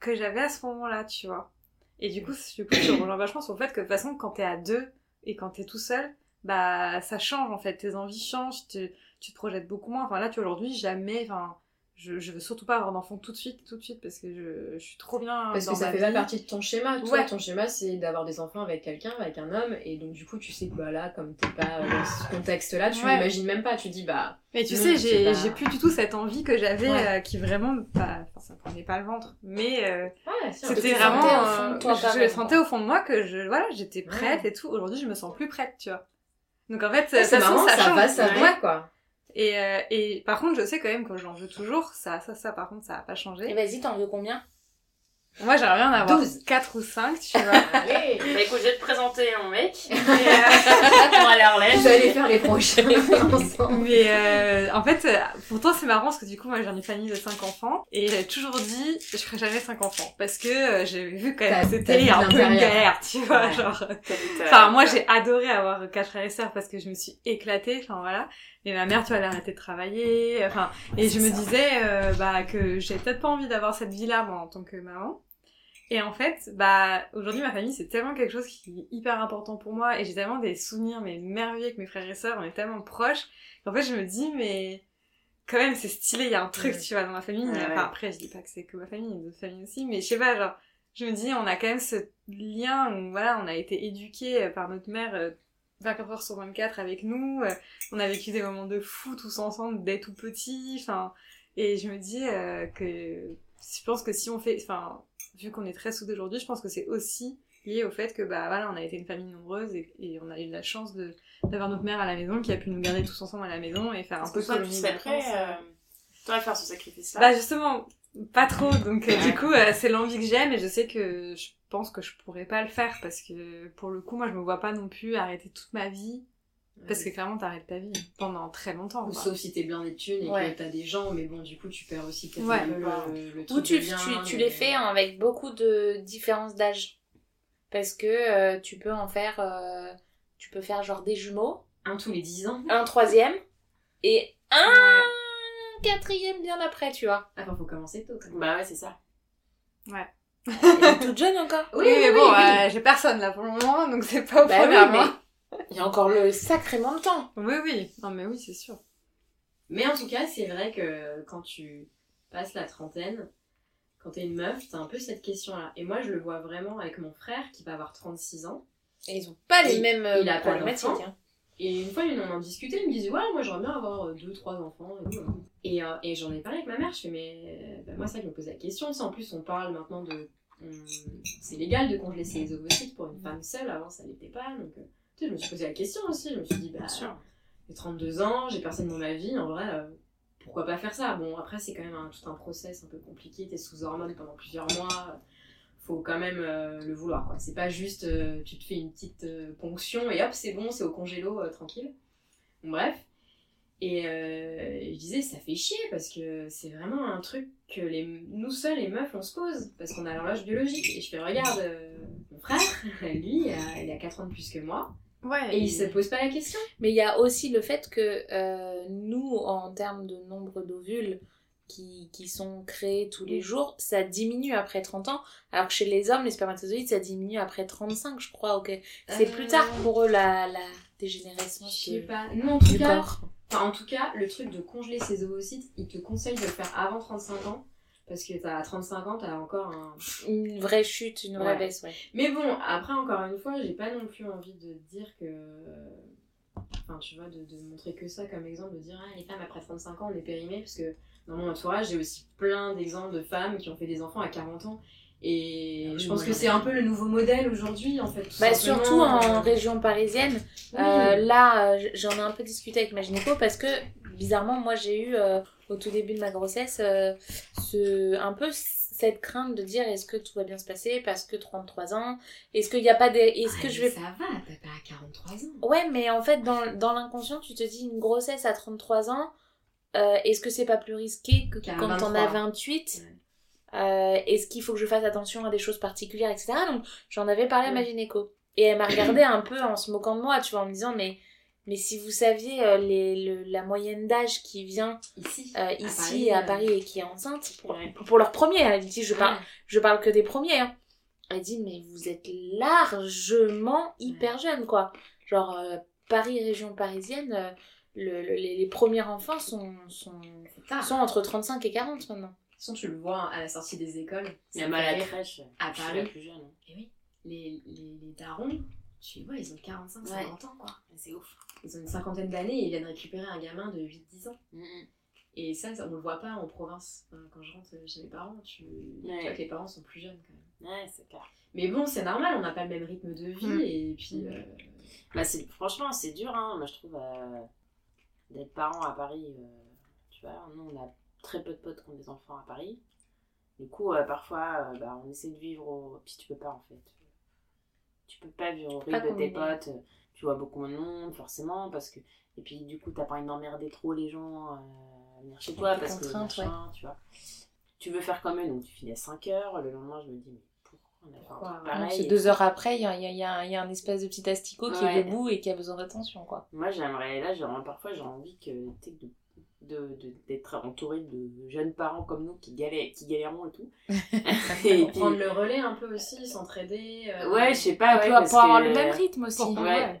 E: que j'avais à ce moment-là, tu vois. Et du coup, du coup, je rejoins vachement sur le fait que de toute façon, quand t'es à deux et quand t'es tout seul, bah ça change en fait, tes envies changent, tu, tu te projettes beaucoup moins. Enfin là, tu aujourd'hui, jamais, enfin, je, je veux surtout pas avoir d'enfant tout de suite, tout de suite, parce que je, je suis trop bien
D: Parce
E: dans
D: que ça
E: ma
D: fait pas partie de ton schéma. Toi,
E: Ouais.
D: ton schéma, c'est d'avoir des enfants avec quelqu'un, avec un homme. Et donc, du coup, tu sais que bah, là, comme t'es pas dans ce contexte-là, tu
E: Ouais.
D: l'imagines même pas. Tu dis, bah,
E: Mais tu
D: Non,
E: sais, j'ai
D: pas-
E: j'ai plus du tout cette envie que j'avais,
D: Ouais.
E: euh, qui vraiment, bah, enfin, ça prenait pas le ventre. Mais euh,
D: ouais, c'est un
E: c'était vraiment, euh,
B: toi,
E: je le sentais au fond de moi que je, voilà, j'étais prête
D: Ouais.
E: et tout. Aujourd'hui, je me sens plus prête, tu vois. Donc en fait, façon,
D: marrant, ça,
E: change.
D: va, ça
E: Ouais.
D: va, quoi.
E: Et, euh, et par contre, je sais quand même que j'en veux toujours. Ça, ça, ça, par contre, ça a pas changé.
B: Et vas-y, t'en veux combien?
E: Moi, j'aimerais bien en avoir
D: 12.
E: 4 ou 5, tu vois.
D: Allez
C: Bah écoute, je vais te présenter mon mec.
E: Euh,
C: va aller en l'air.
D: Vous allez faire les prochains ensemble.
E: Mais euh, en fait, euh, pourtant c'est marrant parce que du coup moi j'ai une famille de 5 enfants et j'ai toujours dit je ferai jamais 5 enfants parce que euh, j'ai vu quand même c'était un peu une galère, tu vois,
D: Ouais.
E: genre. Enfin moi j'ai adoré avoir quatre frères et sœurs parce que je me suis éclatée, enfin voilà. Et ma mère tu vois elle a arrêté de travailler, enfin et je me disais euh, bah que j'ai peut-être pas envie d'avoir cette vie-là moi en tant que maman. Et en fait, bah aujourd'hui ma famille c'est tellement quelque chose qui est hyper important pour moi et j'ai tellement des souvenirs mais merveilleux avec mes frères et sœurs, on est tellement proches. qu'en fait je me dis mais quand même c'est stylé, il y a un truc
D: Ouais.
E: tu vois dans ma famille.
C: Ouais,
E: enfin
C: ouais.
E: après je dis pas que c'est que ma famille, il y a d'autres familles aussi, mais je sais pas genre je me dis on a quand même ce lien où voilà on a été éduqués par notre mère. Euh, 24 heures sur 24 avec nous, euh, on a vécu des moments de fou tous ensemble dès tout petit, enfin, et je me dis euh, que je pense que si on fait, enfin, vu qu'on est très soudés aujourd'hui, je pense que c'est aussi lié au fait que bah voilà, on a été une famille nombreuse et, et on a eu la chance de d'avoir notre mère à la maison qui a pu nous garder tous ensemble à la maison et faire un peu
C: toi, serais prêt.
E: vacances, euh.
C: T'aurais faire ce sacrifice-là.
E: Bah justement, pas trop. Donc euh,
C: Ouais.
E: du coup, euh, c'est l'envie que j'ai, mais je sais que je pense que je pourrais pas le faire parce que pour le coup, moi, je me vois pas non plus arrêter toute ma vie parce que clairement, t'arrêtes ta vie pendant très longtemps.
D: Sauf si t'es bien des thunes et
B: Ouais.
D: que t'as des gens, mais bon, du coup, tu perds aussi peut-être
E: Ouais.
D: le, le
B: Ou tu,
D: bien,
B: tu, les fais hein, avec beaucoup de différences d'âge. Parce que euh, tu peux en faire... euh, tu peux faire genre des jumeaux,
D: Un tous les 10 ans.
B: un troisième et un quatrième bien après, tu vois.
D: Enfin, faut commencer tôt. quand même.
C: Bah ouais, c'est ça.
B: Elle est toute jeune encore.
E: Oui, mais bon, euh, j'ai personne là pour le moment, donc c'est pas au
B: Bah
E: premier
B: oui,
E: mois.
B: Il y a encore le sacrément le temps.
E: Oui, oui. Non, mais oui, c'est sûr.
D: Mais en tout cas, c'est vrai que quand tu passes la trentaine, quand t'es une meuf, t'as un peu cette question-là. Et moi, je le vois vraiment avec mon frère qui va avoir 36 ans.
B: Et ils ont pas les mêmes euh,
D: il a pas
B: problématiques.
D: d'enfant.
B: hein.
D: Et une fois, on en discutait, il me disait, ouais, moi j'aimerais bien avoir 2-3 enfants. Et, tout. et, euh, et j'en ai parlé avec ma mère, je fais, mais euh, bah, moi, ça, je me posais la question. Ça, en plus, on parle maintenant de. on- C'est légal de congeler ses ovocytes pour une femme seule, avant ça l'était pas. Donc, euh, tu sais, je me suis posé la question aussi. Je me suis dit, bah, j'ai 32 ans, j'ai personne dans ma vie, en vrai, euh, pourquoi pas faire ça? Bon, après, c'est quand même un- tout un process un peu compliqué, t'es sous hormones pendant plusieurs mois, faut quand même euh, le vouloir, quoi. C'est pas juste, euh, tu te fais une petite euh, ponction et hop, c'est bon, c'est au congélo, euh, tranquille. Bon, bref. Et euh, je disais, ça fait chier parce que c'est vraiment un truc que les, nous seuls, les meufs, on se pose parce qu'on a l'horloge biologique. Et je fais, regarde, euh, mon frère, lui, il a, il a 4 ans de plus que moi
E: Ouais.
D: et il se pose pas la question.
B: Mais il y a aussi le fait que euh, nous, en termes de nombre d'ovules qui, qui sont créés tous les
D: Mm.
B: jours, ça diminue après 30 ans. Alors que chez les hommes, les spermatozoïdes, ça diminue après 35, je crois. ok C'est
D: Euh,
B: plus tard pour eux la, la dégénérescence
D: Je sais
B: de-
D: pas. Non, en tout
B: du
D: cas,
B: corps.
D: enfin, en tout cas, le truc de congeler ses ovocytes, il te conseille de le faire avant 35 ans. Parce que t'as 35 ans, t'as encore un.
B: Une vraie chute, une vraie
D: Ouais.
B: baisse, ouais.
D: Mais bon, après, encore une fois, j'ai pas non plus envie de dire que. Enfin, tu vois, de, de montrer que ça comme exemple, de dire, ah, les femmes après 35 ans, on est périmées. Parce que dans mon entourage, j'ai aussi plein d'exemples de femmes qui ont fait des enfants à 40 ans. Et
C: Ah oui,
D: je pense que c'est un peu le nouveau modèle aujourd'hui, en fait. tout
B: Bah, surtout en région parisienne.
D: oui.
B: Euh, là, euh, j'en ai un peu discuté avec ma gynéco parce que bizarrement, moi j'ai eu euh, au tout début de ma grossesse euh, ce, un peu cette crainte de dire est-ce que tout va bien se passer parce que 33 ans, est-ce qu'il n'y a pas des. Est-ce
D: Ah,
B: que je vais.
D: Ça va, t'as pas 43 ans.
B: Ouais, mais en fait, dans, dans l'inconscient, tu te dis une grossesse à 33 ans, euh, est-ce que c'est pas plus risqué que quand t'en as
D: 23.
B: 28
D: Ouais.
B: Euh, Est-ce qu'il faut que je fasse attention à des choses particulières, etc. Donc j'en avais parlé à ma gynéco. Et elle m'a regardé un peu en se moquant de moi, tu vois, en me disant mais, mais si vous saviez euh, les, le- la moyenne d'âge qui vient
D: Ici. À
B: ici
D: Paris,
B: à Paris et qui est enceinte, pour,
C: Ouais.
B: pour leur premier, elle dit je parle, je parle que des premiers. Hein. Elle dit mais vous êtes largement hyper jeune quoi. Genre Paris, région parisienne, le- le- les, les premiers enfants sont, sont, sont entre 35 et 40 maintenant.
D: De toute façon, tu le vois à la sortie des écoles.
C: Il y
D: ça
C: a mal à la crèche.
D: À
C: je suis
D: Paris.
C: la plus jeune. hein.
D: Et oui, les, les, les darons, tu vois, ils ont 45, 50 ans, quoi.
C: C'est ouf.
D: Ils ont une cinquantaine d'années et ils viennent récupérer un gamin de 8-10 ans.
C: Mhm.
D: Et ça, ça, on le voit pas en province. Enfin, quand je rentre chez mes parents, tu, tu
C: Ouais.
D: vois que les parents sont plus jeunes, quand même.
C: Ouais, c'est clair.
D: Mais bon, c'est normal, on n'a pas le même rythme de vie.
E: Mm.
D: Et puis, euh,
C: Bah, c'est- franchement, c'est dur, hein. Moi, je trouve, euh, d'être parent à Paris. euh, tu vois, nous, on a très peu de potes qui ont des enfants à Paris. Du coup, euh, parfois, euh, bah, on essaie de vivre au. Puis tu peux pas, en fait. Tu peux pas vivre au rythme de tes potes. Tu vois beaucoup moins de monde, forcément. Parce que... Et puis, du coup, t'as pas envie d'emmerder trop les gens à venir chez toi. Parce que, tu vois. Tu veux faire comme eux, donc tu finis à 5 heures. Le lendemain, je me dis, mais
D: ouais.
C: pareil
B: C'est deux heures après, il y a, il y a- il y a- il y a un espèce de petit asticot qui
C: Ouais.
B: est debout et qui a besoin d'attention, quoi.
C: Moi, j'aimerais, là, genre, parfois, j'ai envie que, de, de, de- d'être entouré de jeunes parents comme nous qui, galèrent, qui galérons et tout. et
D: pour prendre le relais un peu aussi, s'entraider. euh,
C: Ouais, je sais pas, ouais,
B: pour,
C: parce
B: pour avoir le même rythme aussi.
E: Pour-
C: Ouais.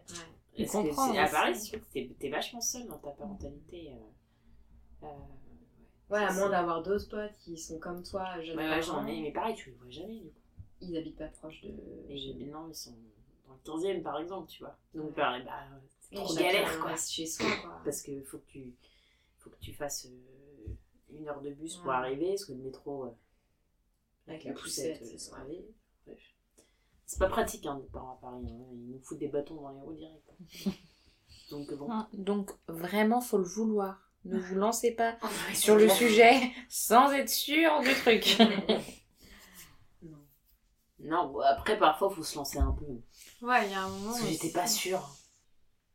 D: Ouais.
E: Comprendre
C: c'est- à. Paris, c'est sûr que t'es, vachement seul dans ta parentalité. euh, euh,
D: Ouais, à moins d'avoir d'autres potes qui sont comme toi, jeunes
C: Ouais, ouais,
D: parents.
C: j'en ai, mais pareil, tu les vois jamais, du coup.
D: Ils habitent pas proche de.
C: J'ai- maintenant, ils sont dans le 15e, par exemple, tu vois. Donc,
D: Ouais.
C: pareil, bah, c'est trop galère, quoi.
D: chez soi, quoi.
C: Parce que faut que tu, faut que tu fasses euh, une heure de bus pour
D: Ouais.
C: arriver, parce que le métro, euh,
D: Avec la poussette, c'est ça.
C: ouais. Bref. C'est pas pratique, hein, d'être parents à Paris. hein. Ils nous foutent des bâtons dans les roues direct. Donc bon.
B: Donc, vraiment, faut le vouloir. Ne vous lancez pas sur le sujet sans être sûr du truc.
D: Non.
C: Après, parfois, faut se lancer un peu.
E: Ouais, il y a un moment.
C: Parce que j'étais pas sûre.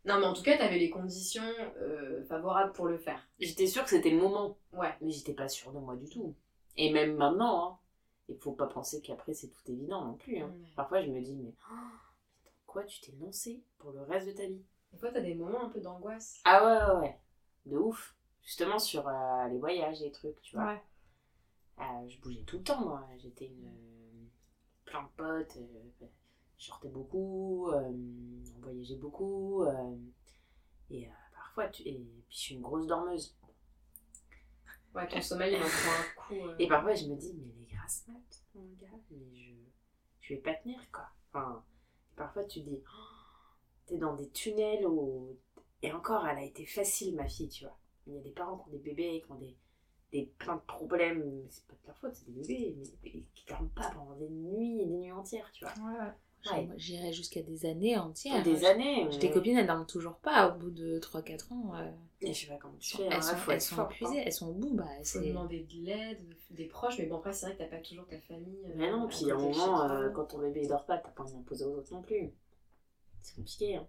D: Non, mais en tout cas, t'avais les conditions euh, favorables pour le faire.
C: J'étais sûre que c'était le moment.
D: Ouais.
C: Mais j'étais pas sûre de moi du tout. Et même maintenant, hein. Il faut pas penser qu'après, c'est tout évident non plus. Hein.
D: Ouais.
C: Parfois, je me dis, mais oh, quoi, tu t'es lancé pour le reste de ta vie?
D: Des fois, t'as des moments un peu d'angoisse.
C: Ah ouais, ouais, ouais. De ouf. justement sur euh, les voyages, les trucs, tu vois.
E: Ouais.
C: Euh, je bougeais tout le temps, moi. J'étais une. Plein de potes. euh, je sortais beaucoup. euh, on voyageait beaucoup. euh, et parfois, tu... et puis je suis une grosse dormeuse.
D: Ouais, ton sommeil, il en prend un coup.
C: Et parfois, je me dis, mais les grasses mat, mon gars, mais je, je vais pas tenir, quoi. Enfin, parfois, tu dis, oh, t'es dans des tunnels où. Et encore, elle a été facile, ma fille, tu vois. Il y a des parents qui ont des bébés, qui ont des, des plein de problèmes. C'est pas de leur faute, c'est des bébés, mais qui dorment pas pendant des nuits et des nuits entières, tu vois.
E: Ouais,
B: J'irais jusqu'à des années entières.
C: Des années.
B: J'ai des copines, elles dorment toujours pas au bout de 3-4 ans. euh,
C: Et je sais pas comment tu
B: elles
C: fais.
B: sont,
C: hein,
B: elles sont, elles sont
C: fort,
B: épuisées, elles sont au bout. Bah,
D: faut
B: c'est...
D: demander de l'aide, des proches, mais bon, après, c'est vrai que t'as pas toujours ta famille. euh,
C: Mais non, puis à un moment, euh, quand ton bébé dort pas, t'as pas envie d'imposer aux autres non plus. C'est compliqué. Hein.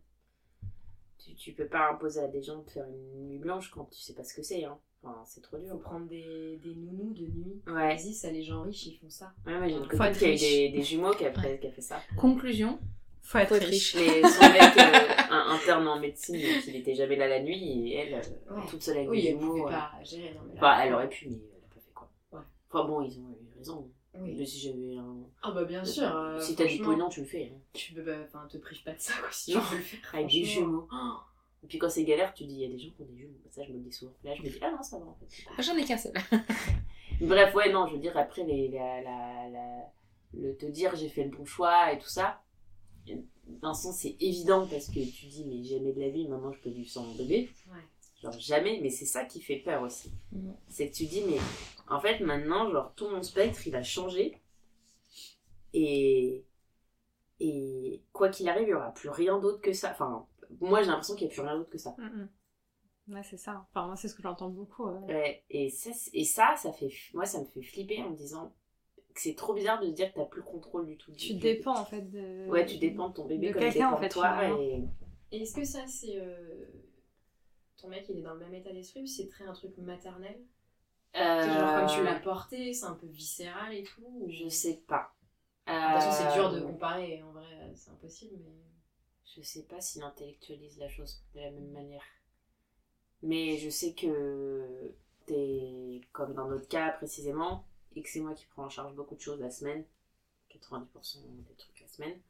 C: Tu, tu peux pas imposer à des gens de faire une nuit blanche quand tu sais pas ce que c'est. Hein. Enfin, c'est trop
D: Il
C: dur.
D: faut prendre des, des nounous de nuit.
C: Ouais,
D: Vas-y, ça, les gens riches, ils font ça.
C: ouais, ouais j'ai une
E: Faut
C: copine
E: être
C: qui a eu
E: riche.
C: des, des jumeaux qui a, fait, qui a fait ça.
B: Conclusion,
E: Faut être
B: Faut être
E: riche.
C: Mais son mec, euh, un interne en médecine, donc il était jamais là la nuit, et elle, euh,
D: Ouais.
C: toute seule avec
D: Oui,
C: des
D: elle
C: jumeaux.
D: pouvait
C: euh,
D: pas gérer. Non, mais là-
C: Enfin, elle aurait pu, mais elle a pas fait quoi.
D: Ouais.
C: Enfin bon, ils ont eu raison.
D: Oui.
C: Mais si j'avais un.
D: Ah bah bien sûr. euh,
C: si t'as du pognon, tu le fais. hein.
D: Tu peux, bah, enfin, te prive pas de ça, quoi, si
C: Non.
D: tu veux le faire.
C: Avec des jumeaux. Oh et puis quand c'est galère, tu dis, il y a des gens qui ont des jumeaux. Ça, je me le dis souvent. Là, je me dis, ah non, ça va en fait.
B: j'en ai qu'un seul.
C: Bref, ouais, non, je veux dire, après, les, la, la, la- le te dire j'ai fait le bon choix et tout ça, d'un sens, c'est évident parce que tu dis, mais jamais de la vie, maintenant je peux vivre sans mon bébé.
D: Ouais.
C: Genre, jamais, mais c'est ça qui fait peur aussi.
B: Mhm.
C: C'est que tu dis, mais en fait, maintenant, genre, tout mon spectre, il a changé. Et. Et quoi qu'il arrive, il n'y aura plus rien d'autre que ça. Enfin, moi, j'ai l'impression qu'il n'y a plus rien d'autre que ça.
E: Mm, mm. Ouais, c'est ça. Enfin, moi, c'est ce que j'entends beaucoup. ouais.
C: Ouais, et ça, et ça, ça fait, moi, ça me fait flipper en me disant que c'est trop bizarre de se dire que t'as plus le contrôle du tout. du-
E: Tu
C: du-
E: dépends, en fait, de...
C: Ouais, tu dépends de ton bébé
E: de
C: comme
E: quelqu'un, en fait,
C: toi. Et...
D: Et est-ce que ça, c'est. euh, Ton mec, il est dans le même état d'esprit ou c'est très un truc maternel? C'est Genre, comme tu
C: Euh,
D: l'as porté, c'est un peu viscéral et tout ou-
C: Je sais pas.
D: De toute façon, c'est dur de
C: Euh,
D: comparer, en vrai, c'est impossible, mais.
C: Je sais pas s'il intellectualise la chose de la même manière. Mais je sais que t'es, comme dans notre cas précisément, et que c'est moi qui prends en charge beaucoup de choses la semaine, 90% des trucs la semaine,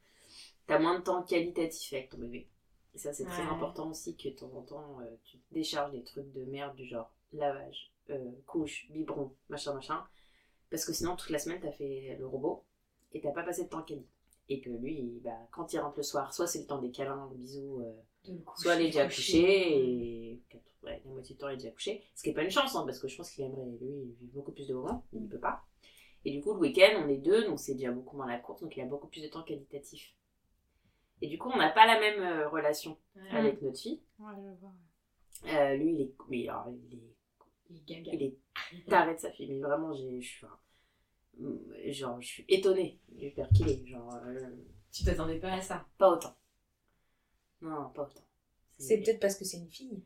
C: t'as moins de temps qualitatif avec ton bébé. Et ça, c'est très important aussi que de temps en temps, euh, tu décharges des trucs de merde du genre lavage, euh, couche, biberon, machin, machin. Parce que sinon, toute la semaine, t'as fait le robot et t'as pas passé de temps quali. Et que lui, bah, quand il rentre le soir, soit c'est le temps des câlins, des bisous, euh,
D: coucher,
C: soit il est déjà couché et ouais, la moitié du temps il est déjà couché. Ce qui est pas une chance, hein, parce que je pense qu'il aimerait, lui, vivre beaucoup plus de moments, il ne peut pas. Et du coup, le week-end, on est deux, donc c'est déjà beaucoup moins la course, donc il a beaucoup plus de temps qualitatif. Et du coup, on n'a pas la même euh, relation
D: Ouais,
C: avec notre fille.
E: Ouais, je vois.
C: Euh, lui, il est, mais alors, il est,
D: il est gaga.
C: il est taré de sa fille, mais vraiment, je suis, enfin, genre, je suis étonnée du père qu'il est, genre, euh,
D: Tu t'attendais pas à ça.
C: pas autant. Non, pas autant.
B: C'est peut-être parce que c'est une fille.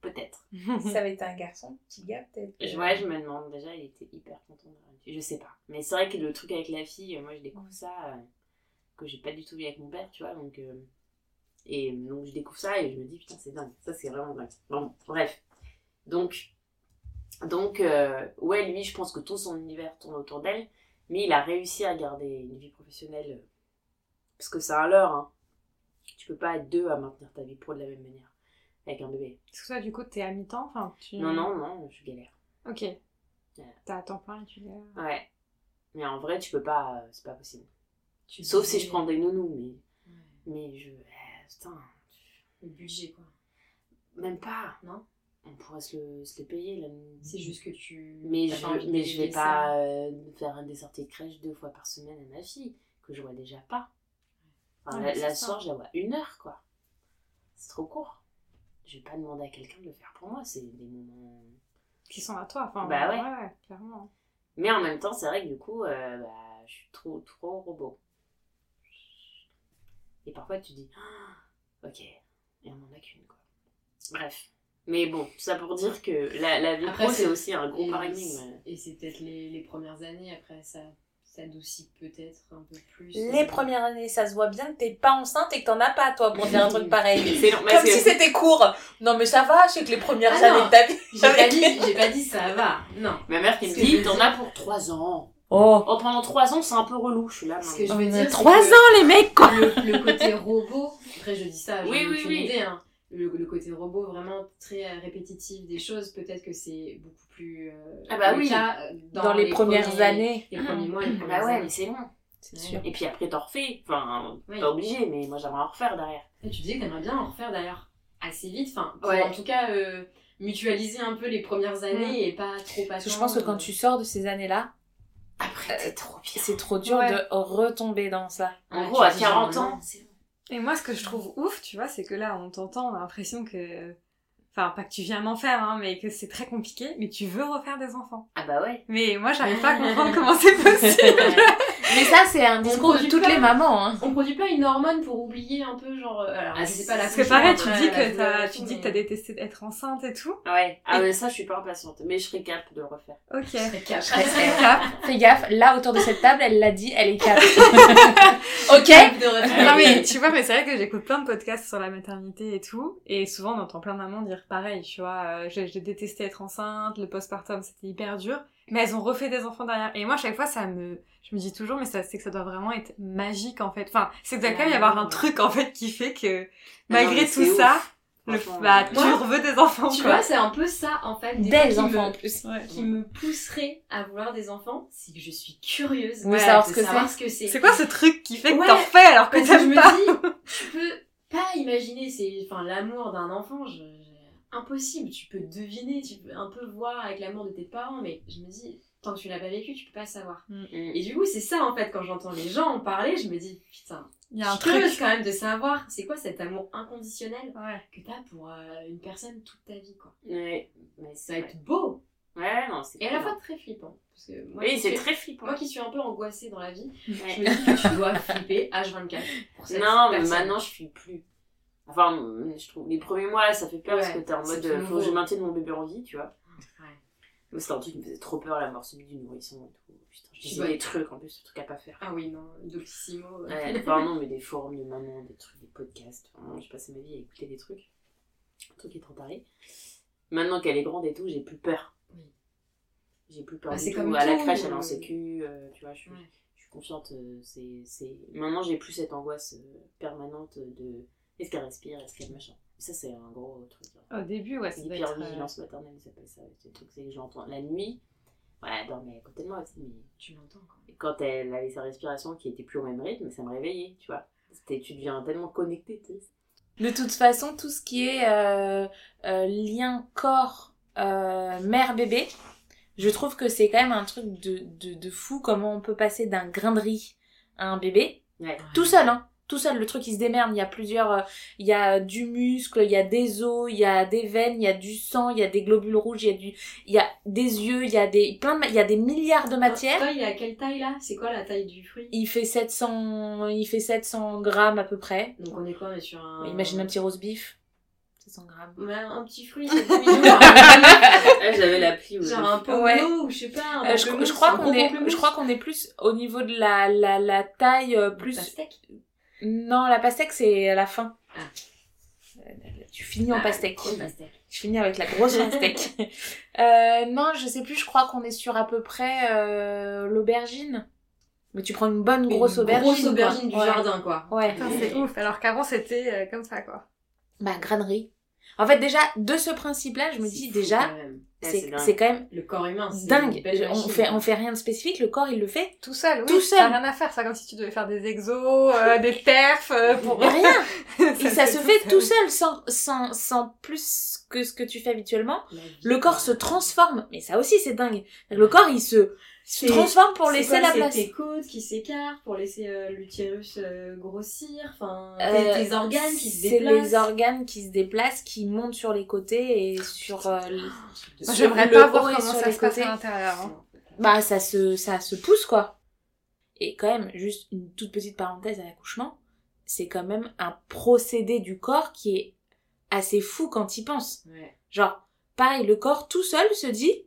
C: Peut-être.
B: Ça avait été un garçon, petit gars, peut-être. que-
C: Je, ouais, je me demande déjà, il était hyper content de la fille. Je sais pas. Mais c'est vrai que le truc avec la fille, moi je découvre ça, euh, que j'ai pas du tout vu avec mon père, tu vois. Donc, euh, et donc je découvre ça et je me dis, putain, c'est dingue. Ça, c'est vraiment dingue. Bon, bref. Donc, donc euh, ouais, lui, je pense que tout son univers tourne autour d'elle. Mais il a réussi à garder une vie professionnelle. euh, Parce que c'est un leurre, hein. Tu peux pas être deux à maintenir ta vie pro de la même manière. Avec un bébé.
E: Est-ce que toi, du coup, t'es à mi-temps enfin, tu...
C: Non, non, non, je galère.
E: Ok. T'as à temps plein et tu galères.
C: Ouais. Mais en vrai, tu peux pas, euh, c'est pas possible.
D: Tu
C: Sauf si je prends des nounous, mais,
D: Ouais.
C: mais je. euh, putain,
D: Le budget, quoi.
C: même pas.
D: Non?
C: On pourrait se, le, se les payer, là.
D: C'est juste que tu.
C: Mais je,
D: envie
C: mais je vais pas euh, faire des sorties de crèche deux fois par semaine à ma fille, que je vois déjà pas. Enfin, la, la
E: c'est ça.
C: soir, je la vois une heure, quoi. C'est trop court. Je vais pas demander à quelqu'un de le faire pour moi, c'est des moments.
E: Qui sont à toi, enfin.
C: Bah ouais.
E: Ouais, ouais, clairement.
C: Mais en même temps, c'est vrai que du coup, euh, bah, je suis trop, trop robot. Et parfois, tu dis, ok, et on en a qu'une, quoi. Bref. Mais bon, tout ça pour dire que la, la vie
D: Après,
C: pro,
D: c'est-
C: aussi un gros paradigme.
D: Et c'est peut-être les, les premières années, après ça, ça s'adoucit peut-être un peu plus.
B: Les
D: euh,
B: premières années, ça se voit bien que t'es pas enceinte et que t'en as pas, toi, pour dire un truc pareil.
C: C'est long, mais
B: Comme
C: c'est-
B: si c'était court. Non, mais ça va, je sais que les premières
D: Ah non.
B: années de ta vie.
D: J'ai pas dit, j'ai pas dit ça va. Non.
C: Ma mère qui me dit, t'en as pour 3 ans.
B: Oh.
C: Oh, pendant 3 ans, c'est un peu relou, je suis là.
D: Ce que je
C: maman.
D: veux dire, c'est
B: Trois
D: que
B: ans, les mecs, quoi.
D: Le, le côté robot, après je dis ça, j'en
C: Oui, oui, oui.
D: idée, hein. Le, le côté robot vraiment très euh, répétitif des choses, peut-être que c'est beaucoup plus. euh,
C: Ah bah oui.
D: cas, euh,
B: Dans, les, premières
D: premiers-
B: années.
D: Les premiers mois, les premières
C: Bah ouais,
D: années.
C: mais c'est long.
B: C'est sûr.
C: Et puis après, t'en refais. Enfin,
D: Oui.
C: pas obligé, mais moi j'aimerais en refaire derrière.
D: Et tu disais que t'aimerais bien en refaire d'ailleurs assez vite, enfin,
C: Ouais.
D: en tout cas euh, mutualiser un peu les premières années et pas trop
B: que je pense que quand tu sors de ces années-là,
C: Après, c'est trop bien.
B: c'est trop dur
E: Ouais.
B: de retomber dans ça.
C: En
D: Ouais,
C: gros, à
D: dis genre,
C: 40
D: non.
C: ans, c'est
E: Et moi, ce que je trouve ouf, tu vois, c'est que là, on t'entend, on a l'impression que. Enfin, pas que tu viens d'en faire, hein, mais que c'est très compliqué, mais tu veux refaire des enfants.
C: Ah bah ouais.
E: Mais moi, j'arrive pas à comprendre comment c'est possible.
B: Mais ça, c'est un discours de
D: produit
B: toutes
D: pas.
B: les mamans. Hein.
D: On produit pas une hormone pour oublier un peu, genre. euh, Alors,
C: Ah,
D: je sais pas la
E: Parce que pareil, tu dis que t'as, tu dis que
D: mais-
E: t'as détesté d'être enceinte et tout.
C: Ouais. Ah ouais, ça, je suis pas impatiente. Mais je serais capable de le refaire.
E: Ok.
D: Je serais cap-
B: cap. Fais gaffe, là, autour de cette table, elle l'a dit, elle est cap. ok
D: cap de refaire.
E: Non mais tu vois, mais c'est vrai que j'écoute plein de podcasts sur la maternité et tout, et souvent on entend plein de mamans dire pareil, tu vois, euh, j'ai détesté être enceinte, le postpartum c'était hyper dur, mais elles ont refait des enfants derrière. Et moi, à chaque fois, ça me, je me dis toujours, mais ça, c'est que ça doit vraiment être magique en fait. Enfin, c'est que doit quand même y avoir un truc en fait qui fait que malgré tout ça,
C: ouf.
E: le, bah, tu reveux des enfants.
D: Tu
E: quoi.
D: vois, c'est un peu ça en fait. Des
B: Des enfants en plus.
E: Ouais.
D: qui me pousserait à vouloir des enfants, c'est que je suis curieuse de
B: savoir ce que c'est.
D: ce c'est.
E: Quoi ce truc qui fait que
D: Ouais,
E: t'en fais alors que
D: Parce que je
E: t'aimes
D: me
E: pas
D: dis, tu peux pas imaginer, c'est, enfin, l'amour d'un enfant, je, je- impossible. Tu peux deviner, tu peux un peu voir avec l'amour de tes parents, mais je me dis, tant que tu l'as pas vécu, tu peux pas savoir.
C: Mm.
D: Et du coup, c'est ça en fait, quand j'entends les gens en parler, je me dis, putain,
E: Il y a
D: je
E: un
D: suis curieuse
E: truc.
D: quand même de savoir, c'est quoi cet amour inconditionnel
E: Ouais.
D: que t'as pour euh, une personne toute ta vie, quoi.
C: Ouais. Mais
D: Ça
C: c'est
D: va être beau
C: Ouais, non, c'est
D: et à la fois très flippant. Parce que moi,
C: Oui,
D: qui
C: c'est
D: suis-
C: très flippant.
D: moi qui suis un peu angoissée dans la vie,
C: Ouais.
D: je me dis que tu dois flipper H24 pour cette
C: Non, mais maintenant je suis plus. Enfin, je trouve les premiers mois ça fait peur parce que t'es en mode euh, faut que je maintienne mon bébé en vie, tu vois.
D: Ouais.
C: Moi c'était un truc qui me faisait trop peur la mort subite du nourrisson et tout. Putain, je disais des trucs en plus, des trucs à pas faire.
D: Ah oui, non, Doctissimo. euh.
C: Ouais, enfin non, mais des forums de maman, des trucs, des podcasts. Enfin, je passais ma vie à écouter des trucs. Un truc étant taré. Maintenant qu'elle est grande et tout, j'ai plus peur.
D: Oui.
C: J'ai plus peur
D: Bah, c'est
C: tout.
D: comme
C: À la crèche, elle est en
D: euh,
C: sécu, euh, tu vois, je suis,
D: Ouais.
C: je suis confiante. euh, c'est. Maintenant, j'ai plus cette angoisse euh, permanente de est-ce qu'elle respire, est-ce qu'elle machin. Ça, c'est un gros truc.
E: Au début, ouais, ça doit être, euh,
C: L'hypervigilance maternelle, ils appellent ça. C'est le truc, c'est que j'entends la nuit. Ouais, elle dormait à côté de moi aussi, mais
D: Tu l'entends quand
C: et quand elle avait sa respiration qui était plus au même rythme, ça me réveillait, tu vois. C'était, tu deviens tellement connecté, tu sais.
B: De toute façon, tout ce qui est euh, euh, lien corps euh, mère-bébé, je trouve que c'est quand même un truc de, de, de fou comment on peut passer d'un grain de riz à un bébé.
C: Ouais.
B: Tout seul, hein. Tout seul, le truc il se démerde. Il y a plusieurs. euh, il y a du muscle, il y a des os, il y a des veines, il y a du sang, il y a des globules rouges, il y a du. Il y a des yeux, il y a des. plein de. Il y a des milliards de matières.
D: Toi, il est à quelle taille là C'est quoi la taille du fruit
B: Il fait 700. Il fait 700 grammes à peu près.
D: Donc on est quoi On est sur un.
B: Imagine un petit roast beef. 700 grammes.
D: Ouais, un petit fruit, c'est mignon. genre
C: Ah, j'avais l'appli
D: genre un pomelo
B: Ouais.
D: ou je sais pas. Un
B: Euh, je, je crois qu'on est, je crois qu'on est plus au niveau de la, la, la taille euh, plus.
D: Pastèque
B: Non, la pastèque c'est à la fin.
D: Ah.
B: Tu finis en
D: Ah,
B: pastèque.
D: grosse pastèque.
B: Je finis avec la grosse pastèque. euh, non, je sais plus. Je crois qu'on est sur à peu près euh, l'aubergine. Mais tu prends une bonne grosse
D: Une
B: aubergine.
D: Grosse
B: quoi.
D: aubergine du
B: Ouais.
D: jardin, quoi.
B: Ouais.
E: C'est ouf. Alors qu'avant, c'était euh, comme ça, quoi.
B: Bah granerie. En fait, déjà de ce principe-là, je me dis déjà, c'est
C: c'est
B: quand même
D: Le corps humain, c'est
B: dingue. On fait, on fait rien de spécifique. Le corps, il le fait.
E: Tout seul, oui.
B: Tout seul.
E: Ça n'a rien à faire. C'est comme si tu devais faire des exos, euh, des perfs, euh, pour...
B: Rien. Et ça se
E: tout
B: fait
E: seul.
B: tout seul, sans, sans, sans plus que ce que tu fais habituellement. Le corps se transforme. Mais ça aussi, c'est dingue. Le corps, il se, se
D: C'est-
B: transforme pour
D: C'est
B: laisser
D: quoi,
B: la
D: c'est
B: place.
D: tes côtes qui s'écartent pour laisser euh, l'utérus euh, grossir, enfin
B: Euh,
D: tes, organes qui se
B: C'est
D: déplacent.
B: les organes qui se déplacent, qui montent sur les côtés et sur. euh, le-
E: Moi,
B: sur
E: j'aimerais pas voir comment
B: sur
E: ça
B: les
E: se passe
B: côtés.
E: à l'intérieur. hein.
B: Bah, ça se, ça se pousse, quoi. Et quand même, juste une toute petite parenthèse à l'accouchement, c'est quand même un procédé du corps qui est assez fou quand il pense.
D: Ouais.
B: Genre, pareil, le corps tout seul se dit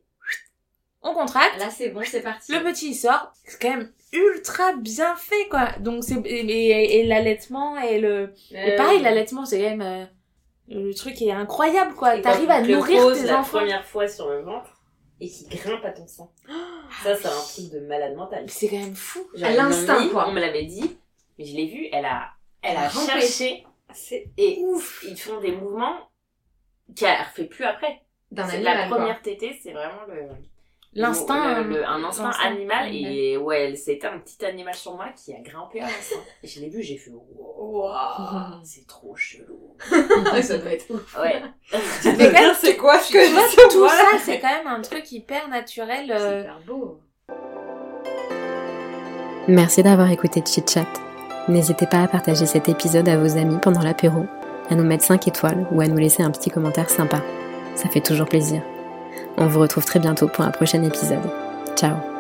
B: on contracte.
D: Là, c'est bon, c'est parti.
B: Le petit il sort, c'est quand même ultra bien fait quoi. Donc c'est et, et- et l'allaitement et le et
D: Euh,
B: pareil l'allaitement c'est quand même euh, le truc est incroyable quoi.
C: Et
B: T'arrives à nourrir
C: pose
B: tes
C: la
B: enfants.
C: première fois sur le ventre et qui grimpe à ton sein. Ça, c'est un truc de malade mental.
B: C'est quand même fou.
C: Genre,
D: À l'instinct, quoi.
C: On me l'avait dit, mais je l'ai vu, elle a, elle a
D: Rampé.
C: cherché
E: C'est
C: et ouf, ils font des mouvements qu'elle refait plus après.
D: D'un
C: C'est
D: animal,
C: la
D: quoi.
C: première tétée, c'est vraiment le
B: L'instinct
C: le- le- un instinct animal
B: animal.
C: et ouais, c'était un petit animal sur moi qui a grimpé à l'instinct. Et je l'ai vu, j'ai fait wow, c'est trop chelou.
D: ça doit être ouf.
C: Ouais.
B: Mais quand même,
E: c'est quoi ce que
B: vois,
E: je
B: tout
E: vois là
B: ça c'est quand même un truc hyper naturel.
D: C'est
B: euh,
D: hyper beau.
A: Merci d'avoir écouté Chit Chat. N'hésitez pas à partager cet épisode à vos amis pendant l'apéro, à nous mettre 5 étoiles ou à nous laisser un petit commentaire sympa. Ça fait toujours plaisir. On vous retrouve très bientôt pour un prochain épisode. Ciao